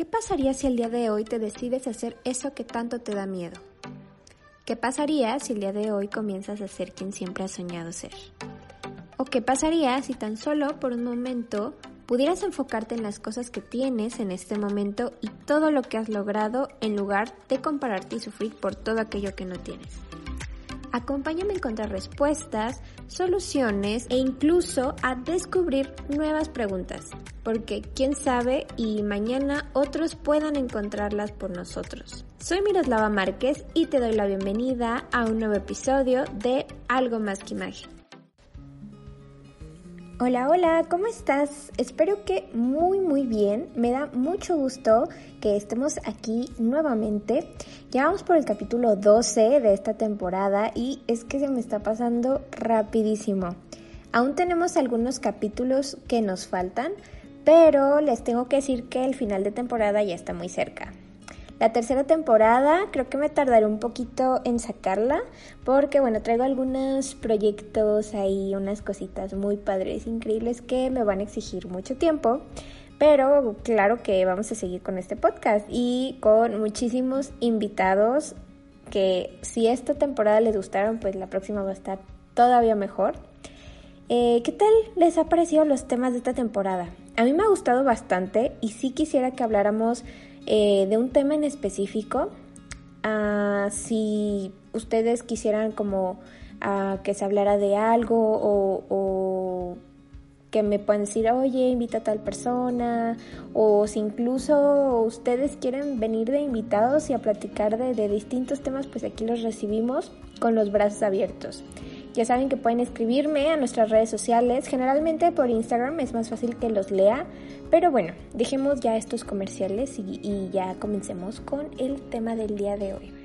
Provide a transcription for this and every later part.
¿Qué pasaría si el día de hoy te decides hacer eso que tanto te da miedo? ¿Qué pasaría si el día de hoy comienzas a ser quien siempre has soñado ser? ¿O qué pasaría si tan solo por un momento pudieras enfocarte en las cosas que tienes en este momento y todo lo que has logrado en lugar de compararte y sufrir por todo aquello que no tienes? Acompáñame a encontrar respuestas, soluciones e incluso a descubrir nuevas preguntas, porque quién sabe y mañana otros puedan encontrarlas por nosotros. Soy Miroslava Márquez y te doy la bienvenida a un nuevo episodio de Algo más que imagen. Hola, hola, ¿cómo estás? Espero que muy, muy bien. Me da mucho gusto que estemos aquí nuevamente. Ya vamos por el capítulo 12 de esta temporada y es que se me está pasando rapidísimo. Aún tenemos algunos capítulos que nos faltan, pero les tengo que decir que el final de temporada ya está muy cerca. La tercera temporada creo que me tardaré un poquito en sacarla porque bueno, traigo algunos proyectos ahí, unas cositas muy padres, increíbles que me van a exigir mucho tiempo. Pero claro que vamos a seguir con este podcast y con muchísimos invitados que si esta temporada les gustaron, pues la próxima va a estar todavía mejor. Eh, ¿Qué tal les ha parecido los temas de esta temporada? A mí me ha gustado bastante y sí quisiera que habláramos eh, de un tema en específico. Ah, si ustedes quisieran como ah, que se hablara de algo o, que me puedan decir, oye, invita a tal persona, o si incluso ustedes quieren venir de invitados y a platicar de, de distintos temas, pues aquí los recibimos con los brazos abiertos. Ya saben que pueden escribirme a nuestras redes sociales, generalmente por Instagram es más fácil que los lea, pero bueno, dejemos ya estos comerciales y, y ya comencemos con el tema del día de hoy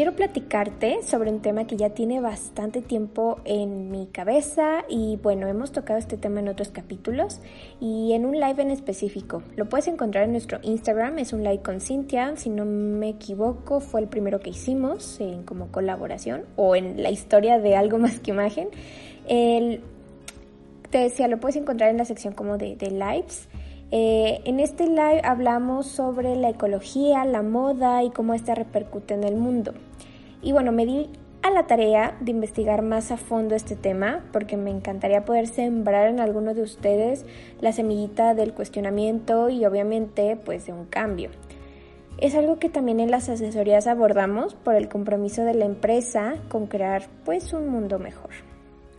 quiero platicarte sobre un tema que ya tiene bastante tiempo en mi cabeza y bueno, hemos tocado este tema en otros capítulos y en un live en específico. Lo puedes encontrar en nuestro Instagram, es un live con Cintia, si no me equivoco fue el primero que hicimos en como colaboración o en la historia de algo más que imagen. El, te decía, lo puedes encontrar en la sección como de, de lives. Eh, en este live hablamos sobre la ecología, la moda y cómo esta repercute en el mundo. Y bueno, me di a la tarea de investigar más a fondo este tema porque me encantaría poder sembrar en alguno de ustedes la semillita del cuestionamiento y obviamente pues de un cambio. Es algo que también en las asesorías abordamos por el compromiso de la empresa con crear pues un mundo mejor.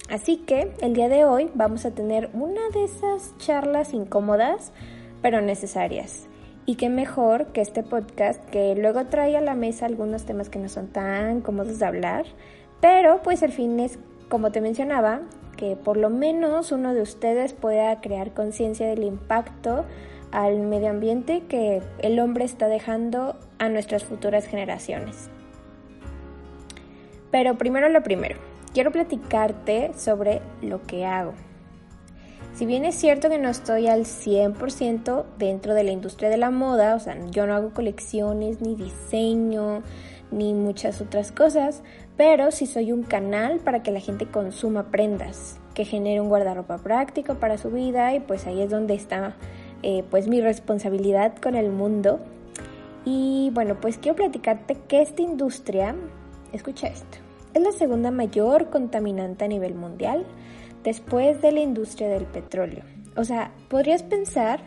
Así que el día de hoy vamos a tener una de esas charlas incómodas pero necesarias. Y qué mejor que este podcast que luego trae a la mesa algunos temas que no son tan cómodos de hablar, pero pues el fin es, como te mencionaba, que por lo menos uno de ustedes pueda crear conciencia del impacto al medio ambiente que el hombre está dejando a nuestras futuras generaciones. Pero primero lo primero quiero platicarte sobre lo que hago. Si bien es cierto que no estoy al 100% dentro de la industria de la moda, o sea, yo no hago colecciones, ni diseño, ni muchas otras cosas, pero sí soy un canal para que la gente consuma prendas, que genere un guardarropa práctico para su vida y pues ahí es donde está eh, pues mi responsabilidad con el mundo. Y bueno, pues quiero platicarte que esta industria, escucha esto, es la segunda mayor contaminante a nivel mundial después de la industria del petróleo. O sea, podrías pensar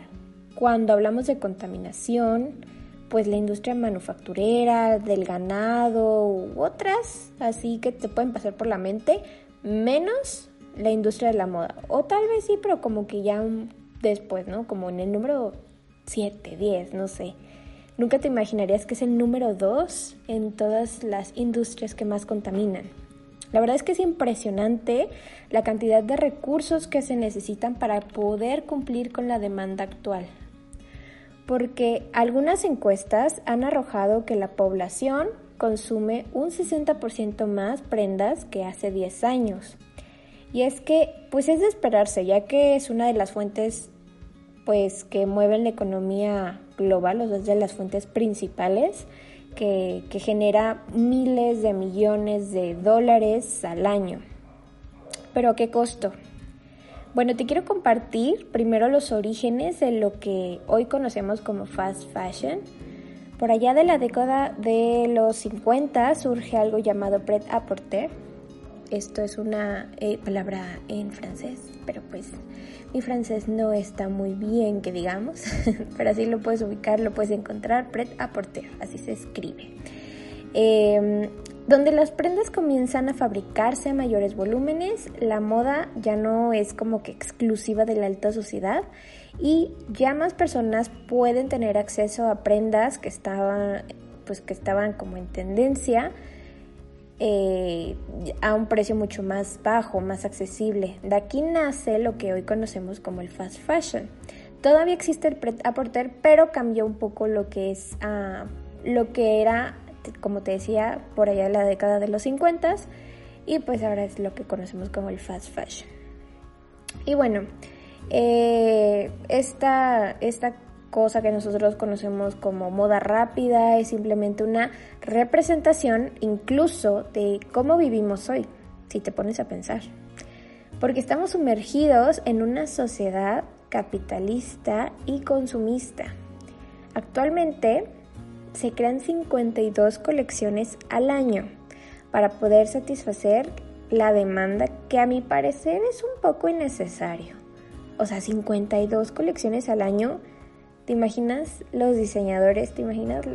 cuando hablamos de contaminación, pues la industria manufacturera, del ganado u otras, así que te pueden pasar por la mente, menos la industria de la moda. O tal vez sí, pero como que ya después, ¿no? Como en el número 7, 10, no sé. Nunca te imaginarías que es el número dos en todas las industrias que más contaminan. La verdad es que es impresionante la cantidad de recursos que se necesitan para poder cumplir con la demanda actual. Porque algunas encuestas han arrojado que la población consume un 60% más prendas que hace 10 años. Y es que, pues es de esperarse, ya que es una de las fuentes pues que mueven la economía global, o sea, es de las fuentes principales que, genera miles de millones de dólares al año. Pero ¿qué costo? Bueno, te quiero compartir primero los orígenes de lo que hoy conocemos como fast fashion. Por allá de la década de los 50 surge algo llamado pret-à-porter. Esto es una eh, palabra en francés, pero pues mi francés no está muy bien, que digamos, pero así lo puedes ubicar, lo puedes encontrar, pret-à-porter, así se escribe. Eh, donde las prendas comienzan a fabricarse a mayores volúmenes, la moda ya no es como que exclusiva de la alta sociedad y ya más personas pueden tener acceso a prendas que estaban, pues que estaban como en tendencia eh, a un precio mucho más bajo, más accesible. De aquí nace lo que hoy conocemos como el fast fashion. Todavía existe el pret pero cambió un poco lo que es ah, lo que era como te decía, por allá en la década de los 50 y pues ahora es lo que conocemos como el fast fashion. Y bueno, eh, esta, esta cosa que nosotros conocemos como moda rápida es simplemente una representación incluso de cómo vivimos hoy, si te pones a pensar. Porque estamos sumergidos en una sociedad capitalista y consumista. Actualmente se crean 52 colecciones al año para poder satisfacer la demanda que a mi parecer es un poco innecesario. O sea, 52 colecciones al año, ¿te imaginas los diseñadores? ¿Te imaginas?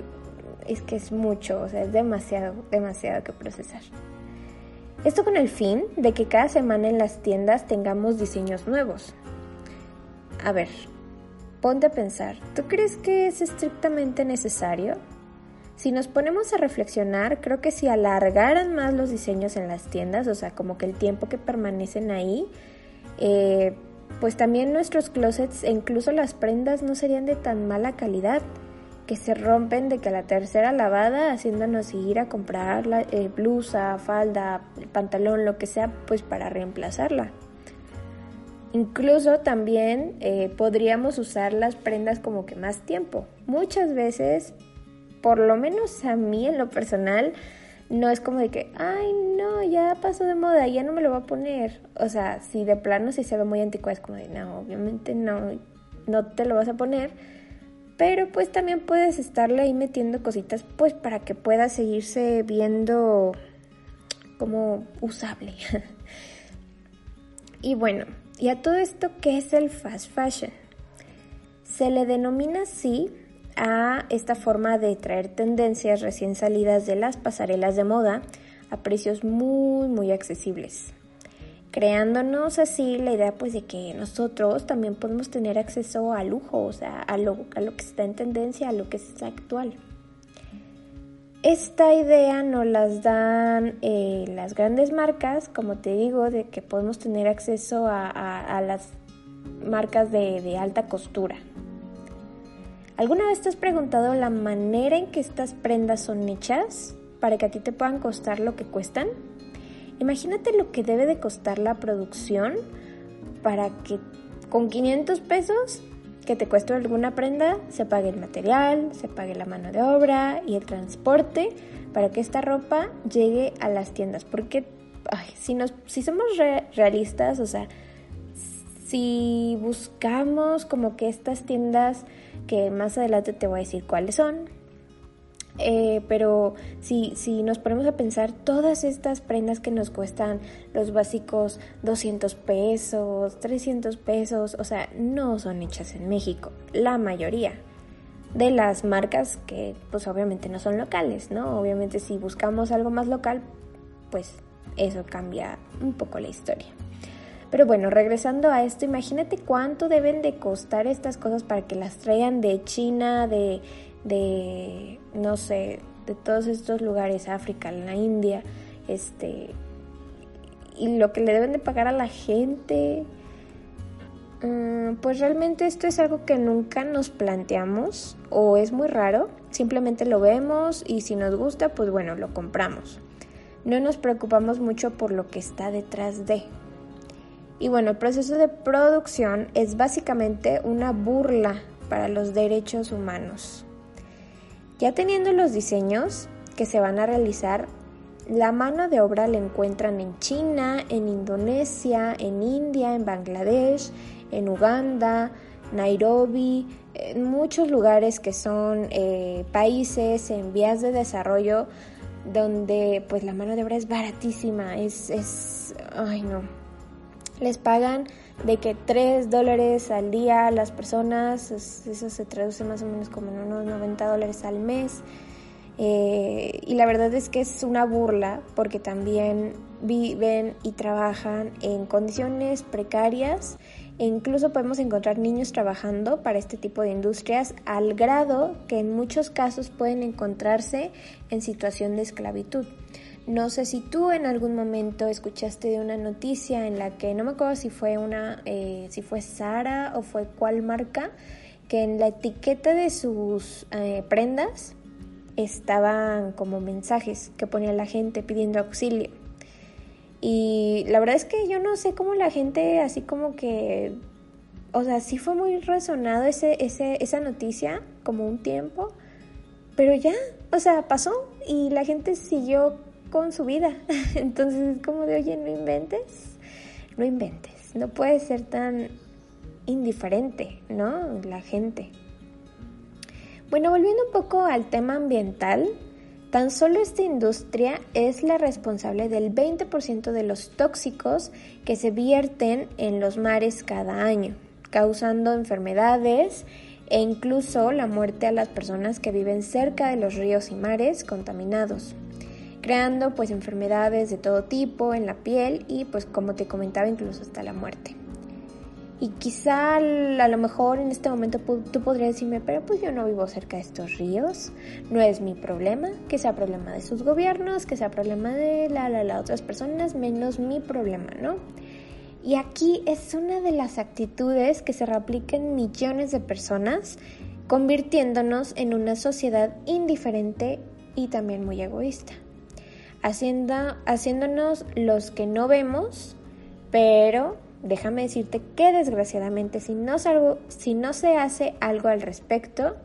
Es que es mucho, o sea, es demasiado, demasiado que procesar. Esto con el fin de que cada semana en las tiendas tengamos diseños nuevos. A ver, ponte a pensar, ¿tú crees que es estrictamente necesario? Si nos ponemos a reflexionar, creo que si alargaran más los diseños en las tiendas, o sea, como que el tiempo que permanecen ahí, eh, pues también nuestros closets e incluso las prendas no serían de tan mala calidad que se rompen de que la tercera lavada haciéndonos ir a comprar la eh, blusa, falda, pantalón, lo que sea, pues para reemplazarla. Incluso también eh, podríamos usar las prendas como que más tiempo. Muchas veces por lo menos a mí en lo personal, no es como de que, ay, no, ya pasó de moda, ya no me lo voy a poner. O sea, si de plano si se ve muy anticuado, es como de, no, obviamente no, no te lo vas a poner. Pero pues también puedes estarle ahí metiendo cositas, pues para que pueda seguirse viendo como usable. y bueno, y a todo esto, ¿qué es el fast fashion? Se le denomina así a esta forma de traer tendencias recién salidas de las pasarelas de moda a precios muy muy accesibles creándonos así la idea pues de que nosotros también podemos tener acceso a lujo, o sea, a lo, a lo que está en tendencia, a lo que es actual. Esta idea nos las dan eh, las grandes marcas, como te digo, de que podemos tener acceso a, las marcas de, de alta costura, ¿Alguna vez te has preguntado la manera en que estas prendas son hechas para que a ti te puedan costar lo que cuestan? Imagínate lo que debe de costar la producción para que con 500 pesos que te cueste alguna prenda se pague el material, se pague la mano de obra y el transporte para que esta ropa llegue a las tiendas. Porque si, nos, si somos realistas, o sea, si buscamos como que estas tiendas que más adelante te voy a decir cuáles son. Eh, pero si, si nos ponemos a pensar todas estas prendas que nos cuestan los básicos 200 pesos, 300 pesos, o sea, no son hechas en México, la mayoría de las marcas que pues obviamente no son locales, ¿no? Obviamente si buscamos algo más local, pues eso cambia un poco la historia. Pero bueno, regresando a esto, imagínate cuánto deben de costar estas cosas para que las traigan de China, de, de no sé, de todos estos lugares, África, la India, este, y lo que le deben de pagar a la gente. Mm, pues realmente esto es algo que nunca nos planteamos o es muy raro, simplemente lo vemos y si nos gusta, pues bueno, lo compramos. No nos preocupamos mucho por lo que está detrás de. Y bueno, el proceso de producción es básicamente una burla para los derechos humanos. Ya teniendo los diseños que se van a realizar, la mano de obra la encuentran en China, en Indonesia, en India, en Bangladesh, en Uganda, Nairobi, en muchos lugares que son eh, países en vías de desarrollo donde pues la mano de obra es baratísima, es, es, ay no, les pagan de que 3 dólares al día las personas, eso se traduce más o menos como en unos 90 dólares al mes. Eh, y la verdad es que es una burla porque también viven y trabajan en condiciones precarias e incluso podemos encontrar niños trabajando para este tipo de industrias al grado que en muchos casos pueden encontrarse en situación de esclavitud. No sé si tú en algún momento escuchaste de una noticia en la que no me acuerdo si fue una, eh, si fue Sara o fue cuál marca, que en la etiqueta de sus eh, prendas estaban como mensajes que ponía la gente pidiendo auxilio. Y la verdad es que yo no sé cómo la gente así como que, o sea, sí fue muy resonado ese, ese, esa noticia como un tiempo, pero ya, o sea, pasó y la gente siguió con su vida. Entonces es como de, oye, no inventes, no inventes, no puede ser tan indiferente, ¿no? La gente. Bueno, volviendo un poco al tema ambiental, tan solo esta industria es la responsable del 20% de los tóxicos que se vierten en los mares cada año, causando enfermedades e incluso la muerte a las personas que viven cerca de los ríos y mares contaminados creando pues enfermedades de todo tipo en la piel y pues como te comentaba incluso hasta la muerte. Y quizá a lo mejor en este momento tú podrías decirme, pero pues yo no vivo cerca de estos ríos, no es mi problema, que sea problema de sus gobiernos, que sea problema de la, la, la otras personas, menos mi problema, ¿no? Y aquí es una de las actitudes que se replican millones de personas, convirtiéndonos en una sociedad indiferente y también muy egoísta haciendo, haciéndonos los que no vemos, pero déjame decirte que desgraciadamente si no, si no se hace algo al respecto,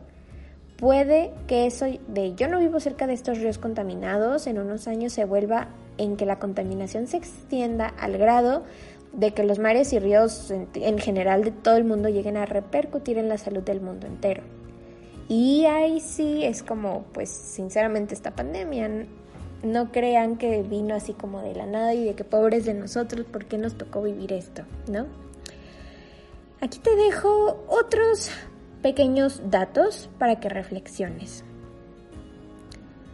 puede que eso de yo no vivo cerca de estos ríos contaminados en unos años se vuelva en que la contaminación se extienda al grado de que los mares y ríos en, en general de todo el mundo lleguen a repercutir en la salud del mundo entero. Y ahí sí es como, pues sinceramente esta pandemia no crean que vino así como de la nada y de que pobres de nosotros, ¿por qué nos tocó vivir esto? ¿No? Aquí te dejo otros pequeños datos para que reflexiones.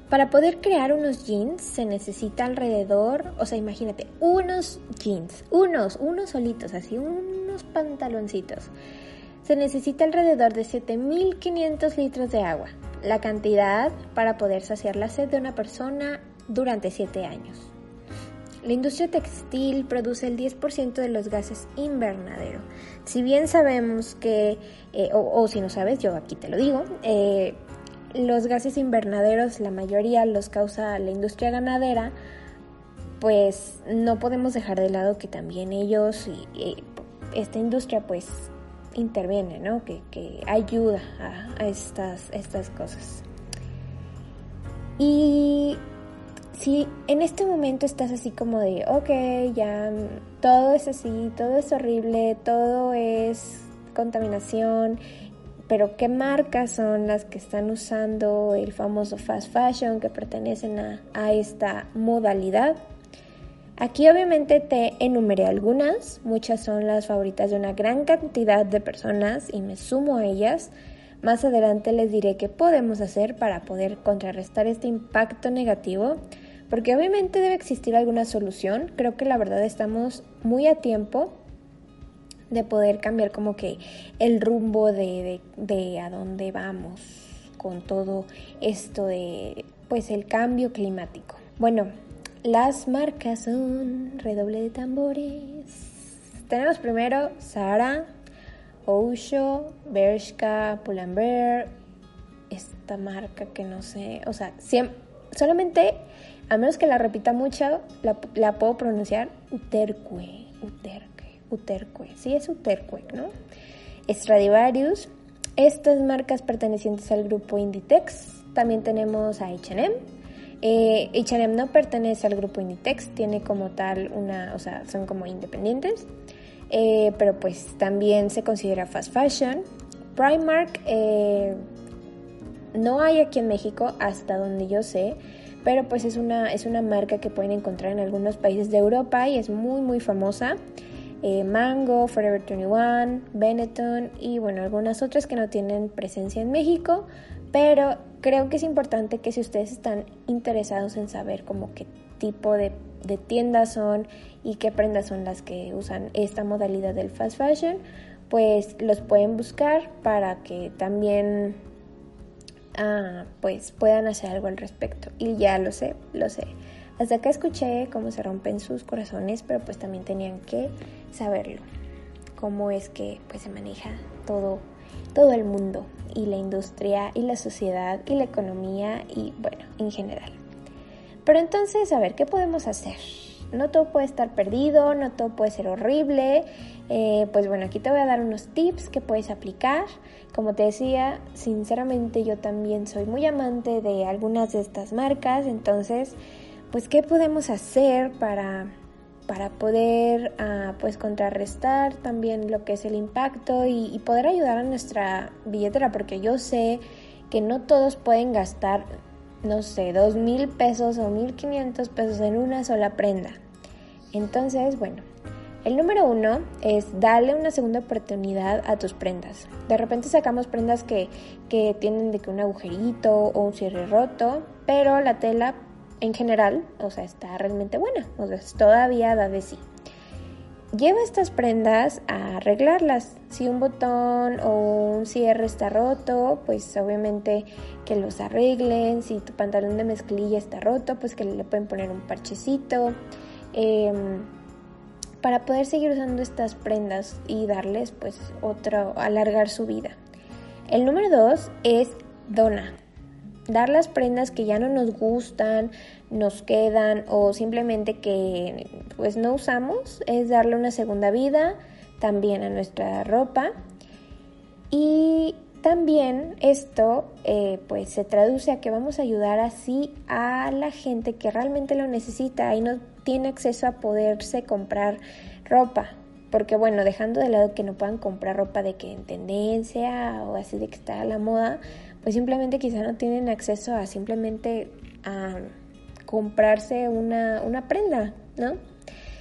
Para poder crear unos jeans se necesita alrededor, o sea, imagínate, unos jeans, unos, unos solitos, así, unos pantaloncitos. Se necesita alrededor de 7500 litros de agua, la cantidad para poder saciar la sed de una persona durante 7 años. La industria textil produce el 10% de los gases invernadero. Si bien sabemos que, eh, o, si no sabes, yo aquí te lo digo, eh, los gases invernaderos la mayoría los causa la industria ganadera, pues no podemos dejar de lado que también ellos y, esta industria pues interviene, ¿no? Que, ayuda a, a estas, estas cosas. Y si en este momento estás así como de, ok, ya todo es así, todo es horrible, todo es contaminación, pero ¿qué marcas son las que están usando el famoso fast fashion que pertenecen a, a esta modalidad? Aquí obviamente te enumeré algunas, muchas son las favoritas de una gran cantidad de personas y me sumo a ellas. Más adelante les diré qué podemos hacer para poder contrarrestar este impacto negativo porque obviamente debe existir alguna solución. Creo que la verdad estamos muy a tiempo de poder cambiar como que el rumbo de, a dónde vamos con todo esto de pues el cambio climático. Bueno, las marcas son redoble de tambores. Tenemos primero Sara, Osho, Bershka, Pull&Bear, esta marca que no sé, o sea, solamente a menos que la repita mucho, la, puedo pronunciar Uterque, Uterque, Uterque. Sí, es Uterque, ¿no? Stradivarius. Estas marcas pertenecientes al grupo Inditex. También tenemos a H&M, H&M no pertenece al grupo Inditex, tiene como tal una, o sea, son como independientes, eh, pero pues también se considera fast fashion. Primark eh, no hay aquí en México hasta donde yo sé, pero pues es una, es una marca que pueden encontrar en algunos países de Europa y es muy muy famosa. Mango, Forever 21, Benetton y bueno, algunas otras que no tienen presencia en México, pero creo que es importante que si ustedes están interesados en saber como qué tipo de, tiendas son y qué prendas son las que usan esta modalidad del fast fashion, pues los pueden buscar para que también ah, pues puedan hacer algo al respecto. Y ya lo sé, lo sé. Hasta acá escuché cómo se rompen sus corazones, pero pues también tenían que saberlo. Cómo es que pues se maneja todo todo el mundo y la industria y la sociedad y la economía y bueno, en general. Pero entonces, a ver, ¿qué podemos hacer? No todo puede estar perdido, no todo puede ser horrible. Eh, pues bueno, aquí te voy a dar unos tips que puedes aplicar. Como te decía, sinceramente yo también soy muy amante de algunas de estas marcas. Entonces, pues, ¿qué podemos hacer para para poder ah, pues contrarrestar también lo que es el impacto y, poder ayudar a nuestra billetera porque yo sé que no todos pueden gastar no sé dos mil pesos o mil quinientos pesos en una sola prenda entonces bueno el número uno es darle una segunda oportunidad a tus prendas. De repente sacamos prendas que, que tienen de que un agujerito o un cierre roto, pero la tela en general, o sea, está realmente buena, o sea, todavía da de sí. Lleva estas prendas a arreglarlas. Si un botón o un cierre está roto, pues obviamente que los arreglen. Si tu pantalón de mezclilla está roto, pues que le pueden poner un parchecito. Em, para poder seguir usando estas prendas y darles pues otro, alargar su vida. El número dos es dona dar las prendas que ya no nos gustan, nos quedan o simplemente que pues no usamos, es darle una segunda vida también a nuestra ropa. Y también esto eh, pues se traduce a que vamos a ayudar así a la gente que realmente lo necesita y no tiene acceso a poderse comprar ropa. Porque bueno, dejando de lado que no puedan comprar ropa de que en tendencia o así de que está a la moda, pues simplemente quizá no tienen acceso a simplemente a comprarse una, prenda, ¿no?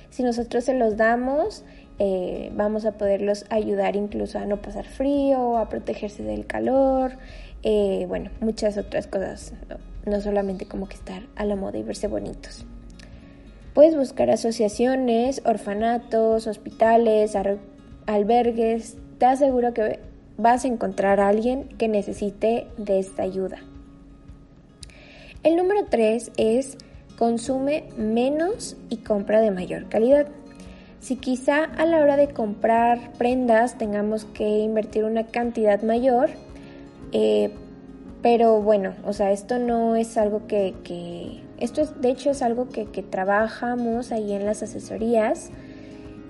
Si nosotros se los damos, eh, vamos a poderlos ayudar incluso a no pasar frío, a protegerse del calor, eh, bueno, muchas otras cosas, ¿no? no solamente como que estar a la moda y verse bonitos. Puedes buscar asociaciones, orfanatos, hospitales, albergues. Te aseguro que vas a encontrar a alguien que necesite de esta ayuda. El número 3 es consume menos y compra de mayor calidad. Si quizá a la hora de comprar prendas tengamos que invertir una cantidad mayor, eh, pero bueno, o sea, esto no es algo que, esto es, de hecho es algo que, que trabajamos ahí en las asesorías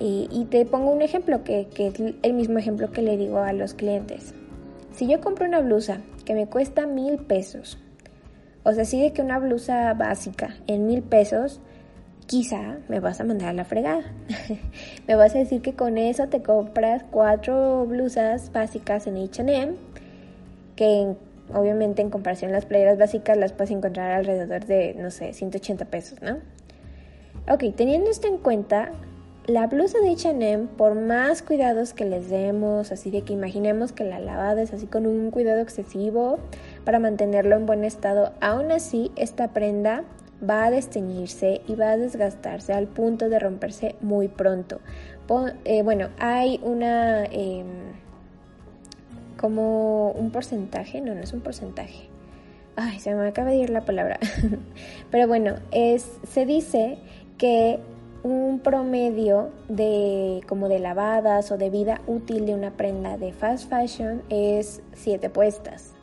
y, te pongo un ejemplo, que, es el mismo ejemplo que le digo a los clientes. Si yo compro una blusa que me cuesta mil pesos, o sea, si de que una blusa básica en mil pesos, quizá me vas a mandar a la fregada. me vas a decir que con eso te compras cuatro blusas básicas en HM, que obviamente en comparación a las playeras básicas las puedes encontrar alrededor de, no sé, 180 pesos, ¿no? Ok, teniendo esto en cuenta, la blusa de H&M, por más cuidados que les demos, así de que imaginemos que la lavada es así con un cuidado excesivo para mantenerlo en buen estado, aún así esta prenda va a desteñirse y va a desgastarse al punto de romperse muy pronto. Eh, bueno, hay una... Em, como un porcentaje, no, no es un porcentaje. Ay, se me acaba de ir la palabra. Pero bueno, es, se dice que un promedio de como de lavadas o de vida útil de una prenda de fast fashion es siete puestas.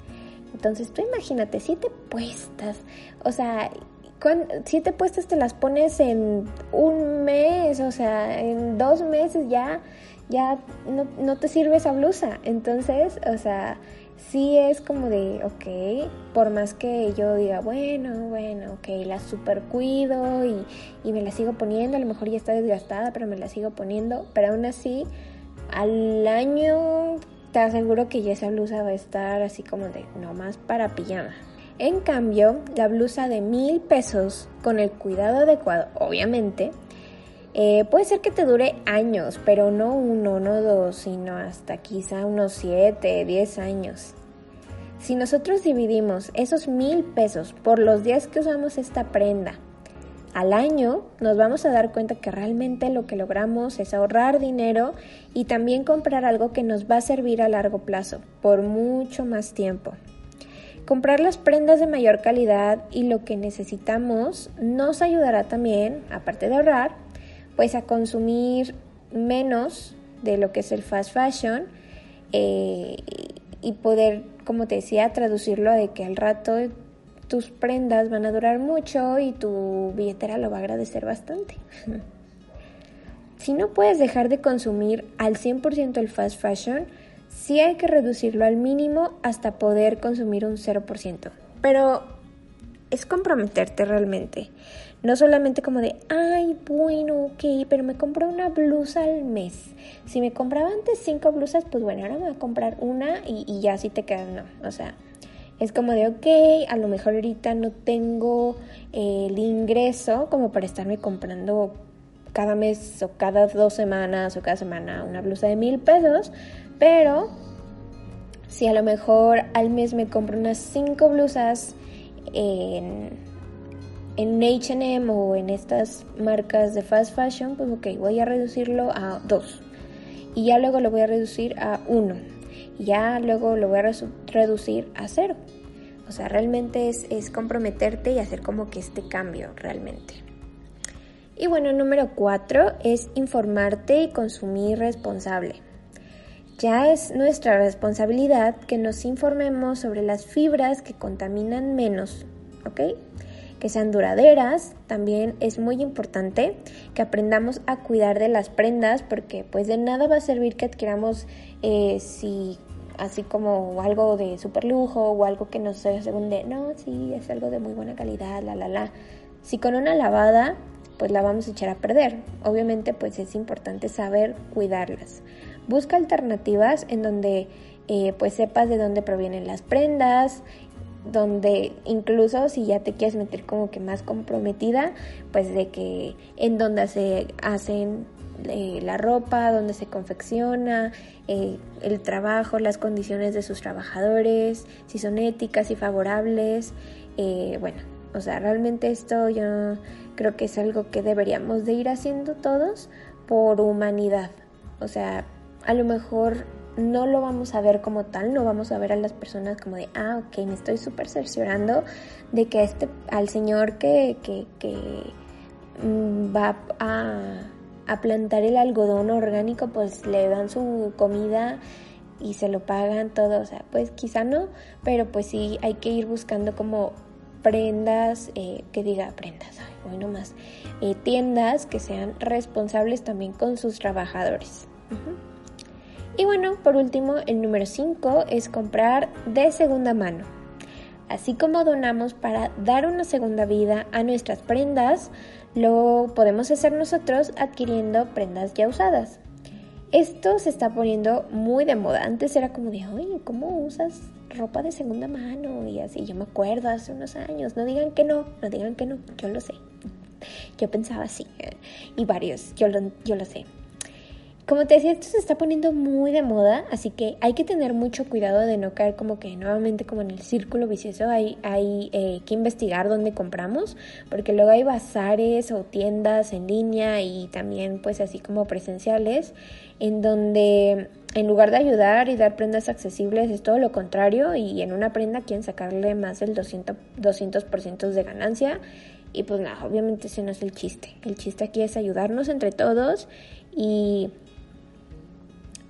Entonces tú imagínate, siete puestas. O sea, siete puestas te las pones en un mes, o sea, en dos meses ya, ya no, no te sirve esa blusa. Entonces, o sea, sí es como de, ok, por más que yo diga, bueno, bueno, ok, la super cuido y, y me la sigo poniendo, a lo mejor ya está desgastada, pero me la sigo poniendo, pero aún así, al año te aseguro que ya esa blusa va a estar así como de, no más para pijama. En cambio, la blusa de mil pesos, con el cuidado adecuado, obviamente, eh, puede ser que te dure años, pero no uno, no dos, sino hasta quizá unos siete, diez años. Si nosotros dividimos esos mil pesos por los días que usamos esta prenda al año, nos vamos a dar cuenta que realmente lo que logramos es ahorrar dinero y también comprar algo que nos va a servir a largo plazo, por mucho más tiempo. Comprar las prendas de mayor calidad y lo que necesitamos nos ayudará también, aparte de ahorrar, pues a consumir menos de lo que es el fast fashion eh, y poder, como te decía, traducirlo de que al rato tus prendas van a durar mucho y tu billetera lo va a agradecer bastante. si no puedes dejar de consumir al 100% el fast fashion, sí hay que reducirlo al mínimo hasta poder consumir un 0%. Pero es comprometerte realmente. No solamente como de, ay, bueno, ok, pero me compré una blusa al mes. Si me compraba antes cinco blusas, pues bueno, ahora me voy a comprar una y, ya así te quedas, no. O sea, es como de, ok, a lo mejor ahorita no tengo el ingreso como para estarme comprando cada mes o cada dos semanas o cada semana una blusa de mil pesos, pero si a lo mejor al mes me compro unas cinco blusas en, en HM o en estas marcas de fast fashion, pues ok, voy a reducirlo a dos. Y ya luego lo voy a reducir a uno. Y ya luego lo voy a reducir a cero. O sea, realmente es, comprometerte y hacer como que este cambio realmente. Y bueno, número cuatro es informarte y consumir responsable. Ya es nuestra responsabilidad que nos informemos sobre las fibras que contaminan menos, ¿ok? Que sean duraderas, también es muy importante que aprendamos a cuidar de las prendas porque pues de nada va a servir que adquiramos eh, si así como algo de super lujo o algo que nos sea según de, no, sí, es algo de muy buena calidad, la, la, la. Si con una lavada pues la vamos a echar a perder. Obviamente pues es importante saber cuidarlas. Busca alternativas en donde eh, pues sepas de dónde provienen las prendas, donde incluso si ya te quieres meter como que más comprometida, pues de que en donde se hacen eh, la ropa, donde se confecciona, eh, el trabajo, las condiciones de sus trabajadores, si son éticas y favorables. bueno, o sea, realmente esto yo creo que es algo que deberíamos de ir haciendo todos por humanidad. O sea, a lo mejor no lo vamos a ver como tal, no vamos a ver a las personas como de, ah, ok, me estoy súper cerciorando de que este, al señor que, que, mm, va a, a plantar el algodón orgánico, pues le dan su comida y se lo pagan todo, o sea, pues quizá no, pero pues sí hay que ir buscando como prendas, eh, que diga prendas, ay, hoy más, eh, tiendas que sean responsables también con sus trabajadores. Y bueno, por último, el número 5 es comprar de segunda mano. Así como donamos para dar una segunda vida a nuestras prendas, lo podemos hacer nosotros adquiriendo prendas ya usadas. Esto se está poniendo muy de moda. Antes era como de, oye, ¿cómo usas ropa de segunda mano? Y así, yo me acuerdo hace unos años. No digan que no, no digan que no, yo lo sé. Yo pensaba así. Y varios, yo yo lo sé. Como te decía, esto se está poniendo muy de moda, así que hay que tener mucho cuidado de no caer como que nuevamente como en el círculo vicioso. Hay, hay eh, que investigar dónde compramos, porque luego hay bazares o tiendas en línea y también pues así como presenciales, en donde en lugar de ayudar y dar prendas accesibles es todo lo contrario y en una prenda quieren sacarle más del 200%, 200 de ganancia. Y pues nada, obviamente ese no es el chiste. El chiste aquí es ayudarnos entre todos y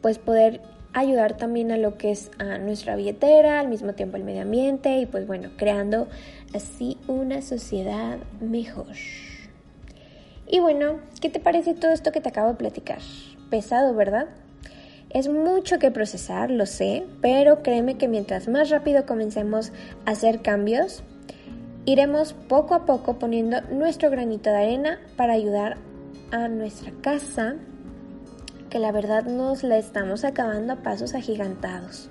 pues poder ayudar también a lo que es a nuestra billetera, al mismo tiempo el medio ambiente y pues bueno, creando así una sociedad mejor. Y bueno, ¿qué te parece todo esto que te acabo de platicar? Pesado, ¿verdad? Es mucho que procesar, lo sé, pero créeme que mientras más rápido comencemos a hacer cambios, iremos poco a poco poniendo nuestro granito de arena para ayudar a nuestra casa, que la verdad nos la estamos acabando a pasos agigantados.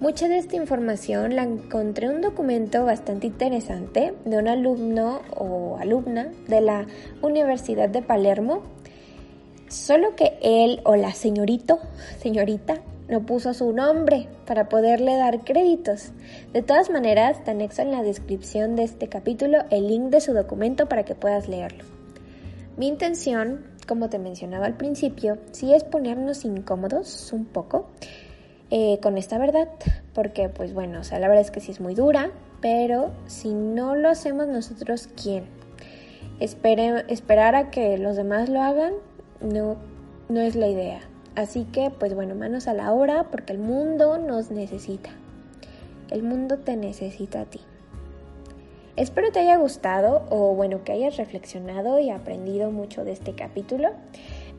Mucha de esta información la encontré en un documento bastante interesante de un alumno o alumna de la Universidad de Palermo, solo que él o la señorito, señorita, no puso su nombre para poderle dar créditos. De todas maneras, te anexo en la descripción de este capítulo el link de su documento para que puedas leerlo. Mi intención, como te mencionaba al principio, sí es ponernos incómodos un poco eh, con esta verdad, porque pues bueno, o sea, la verdad es que sí es muy dura, pero si no lo hacemos nosotros, ¿quién? esperar a que los demás lo hagan no, no es la idea. Así que pues bueno, manos a la obra porque el mundo nos necesita. El mundo te necesita a ti. Espero te haya gustado o bueno, que hayas reflexionado y aprendido mucho de este capítulo.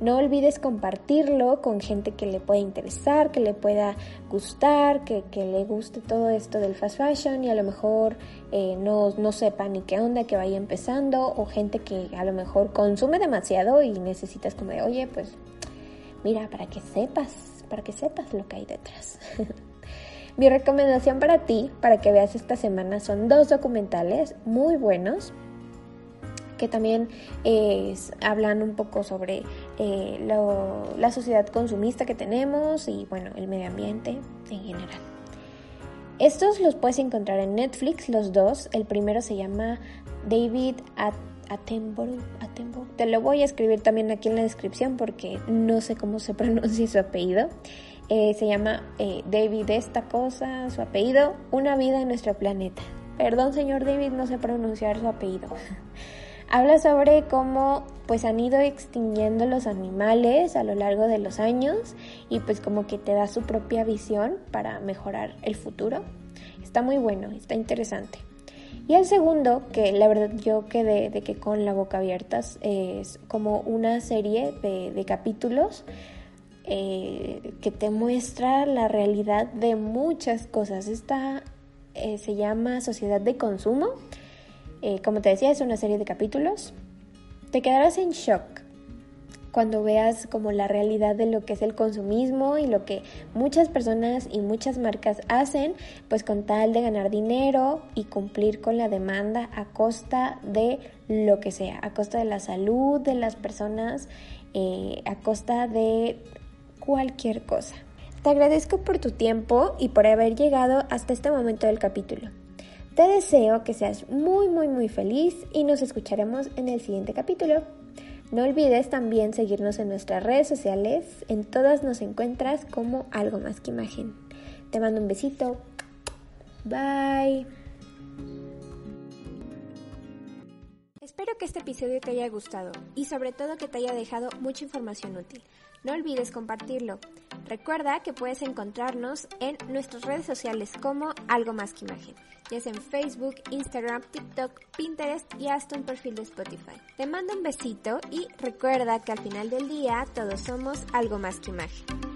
No olvides compartirlo con gente que le pueda interesar, que le pueda gustar, que, le guste todo esto del fast fashion y a lo mejor eh, no, no sepa ni qué onda, que vaya empezando o gente que a lo mejor consume demasiado y necesitas como de, oye, pues mira, para que sepas, para que sepas lo que hay detrás. Mi recomendación para ti, para que veas esta semana, son dos documentales muy buenos que también hablan un poco sobre eh, la sociedad consumista que tenemos y bueno, el medio ambiente en general. Estos los puedes encontrar en Netflix, los dos. El primero se llama David Attenborough. Te lo voy a escribir también aquí en la descripción porque no sé cómo se pronuncia su apellido. Eh, se llama eh, David esta cosa, su apellido, Una vida en nuestro planeta. Perdón, señor David, no sé pronunciar su apellido. Habla sobre cómo pues han ido extinguiendo los animales a lo largo de los años y pues como que te da su propia visión para mejorar el futuro. Está muy bueno, está interesante. Y el segundo, que la verdad yo quedé de que con la boca abierta, es como una serie de, capítulos eh, que te muestra la realidad de muchas cosas. Esta eh, se llama Sociedad de Consumo eh, como te decía, es una serie de capítulos. Te quedarás en shock cuando veas como la realidad de lo que es el consumismo y lo que muchas personas y muchas marcas hacen, pues con tal de ganar dinero y cumplir con la demanda a costa de lo que sea, a costa de la salud de las personas, eh, a costa de cualquier cosa. Te agradezco por tu tiempo y por haber llegado hasta este momento del capítulo. Te deseo que seas muy muy muy feliz y nos escucharemos en el siguiente capítulo. No olvides también seguirnos en nuestras redes sociales, en todas nos encuentras como algo más que imagen. Te mando un besito. Bye. Espero que este episodio te haya gustado y sobre todo que te haya dejado mucha información útil. No olvides compartirlo. Recuerda que puedes encontrarnos en nuestras redes sociales como algo más que imagen ya sea en Facebook, Instagram, TikTok, Pinterest y hasta un perfil de Spotify. Te mando un besito y recuerda que al final del día todos somos algo más que imagen.